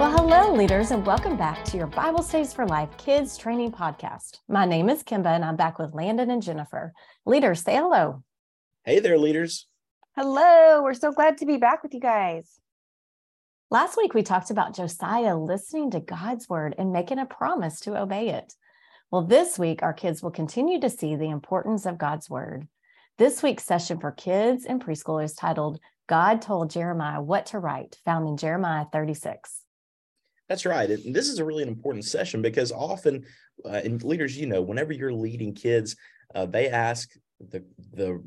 Well, hello, leaders, and welcome back to your Bible Studies for Life Kids Training Podcast. My name is Kimba, and I'm back with Landon and Jennifer. Leaders, say hello. Hey there, leaders. Hello, we're so glad to be back with you guys. Last week, we talked about Josiah listening to God's word and making a promise to obey it. Well, this week, our kids will continue to see the importance of God's word. This week's session for kids and preschool is titled God Told Jeremiah What to Write, found in Jeremiah 36. That's right. And this is a really important session because often, uh, and leaders, you know, whenever you're leading kids, uh, they ask the the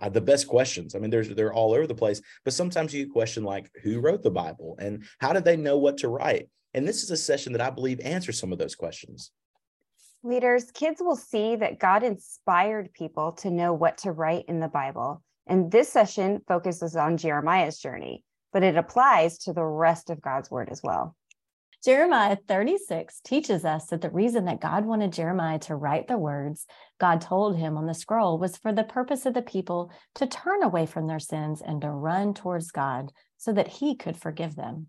uh, the best questions. I mean, there's they're all over the place, but sometimes you question like, who wrote the Bible and how did they know what to write? And this is a session that I believe answers some of those questions. Leaders, kids will see that God inspired people to know what to write in the Bible. And this session focuses on Jeremiah's journey, but it applies to the rest of God's word as well. Jeremiah 36 teaches us that the reason that God wanted Jeremiah to write the words God told him on the scroll was for the purpose of the people to turn away from their sins and to run towards God so that he could forgive them.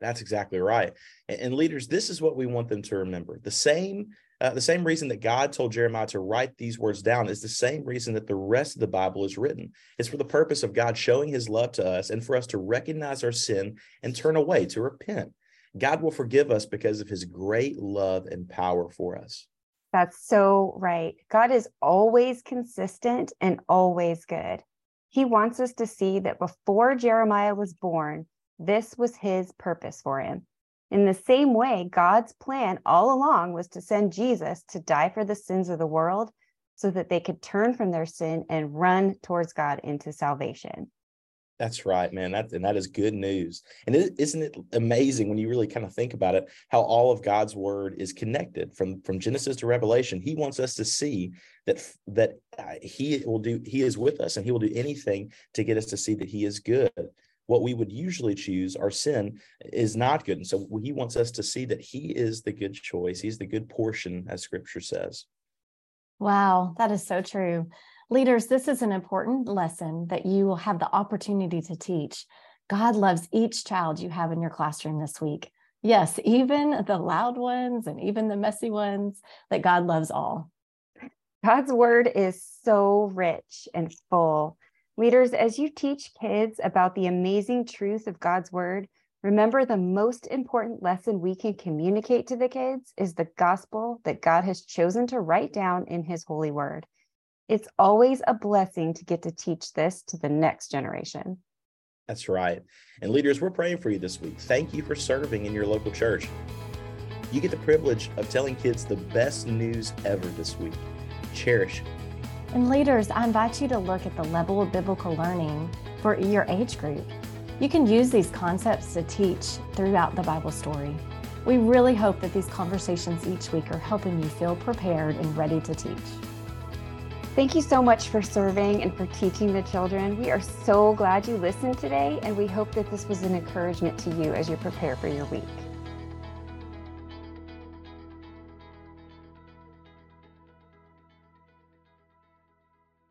That's exactly right. And, leaders, this is what we want them to remember. The same uh, the same reason that God told Jeremiah to write these words down is the same reason that the rest of the Bible is written. It's for the purpose of God showing his love to us and for us to recognize our sin and turn away to repent. God will forgive us because of his great love and power for us. That's so right. God is always consistent and always good. He wants us to see that before Jeremiah was born, this was his purpose for him. In the same way, God's plan all along was to send Jesus to die for the sins of the world so that they could turn from their sin and run towards God into salvation. That's right, man. That and that is good news. And is not it amazing when you really kind of think about it, how all of God's word is connected from from Genesis to Revelation. He wants us to see that that uh, He will do. He is with us, and He will do anything to get us to see that He is good. What we would usually choose, our sin, is not good, and so He wants us to see that He is the good choice. He's the good portion, as Scripture says. Wow, that is so true. Leaders, this is an important lesson that you will have the opportunity to teach. God loves each child you have in your classroom this week. Yes, even the loud ones and even the messy ones, that God loves all. God's word is so rich and full. Leaders, as you teach kids about the amazing truth of God's word, remember the most important lesson we can communicate to the kids is the gospel that God has chosen to write down in his holy word. It's always a blessing to get to teach this to the next generation. That's right. And leaders, we're praying for you this week. Thank you for serving in your local church. You get the privilege of telling kids the best news ever this week. Cherish. And leaders, I invite you to look at the level of biblical learning for your age group. You can use these concepts to teach throughout the Bible story. We really hope that these conversations each week are helping you feel prepared and ready to teach. Thank you so much for serving and for teaching the children. We are so glad you listened today, and we hope that this was an encouragement to you as you prepare for your week.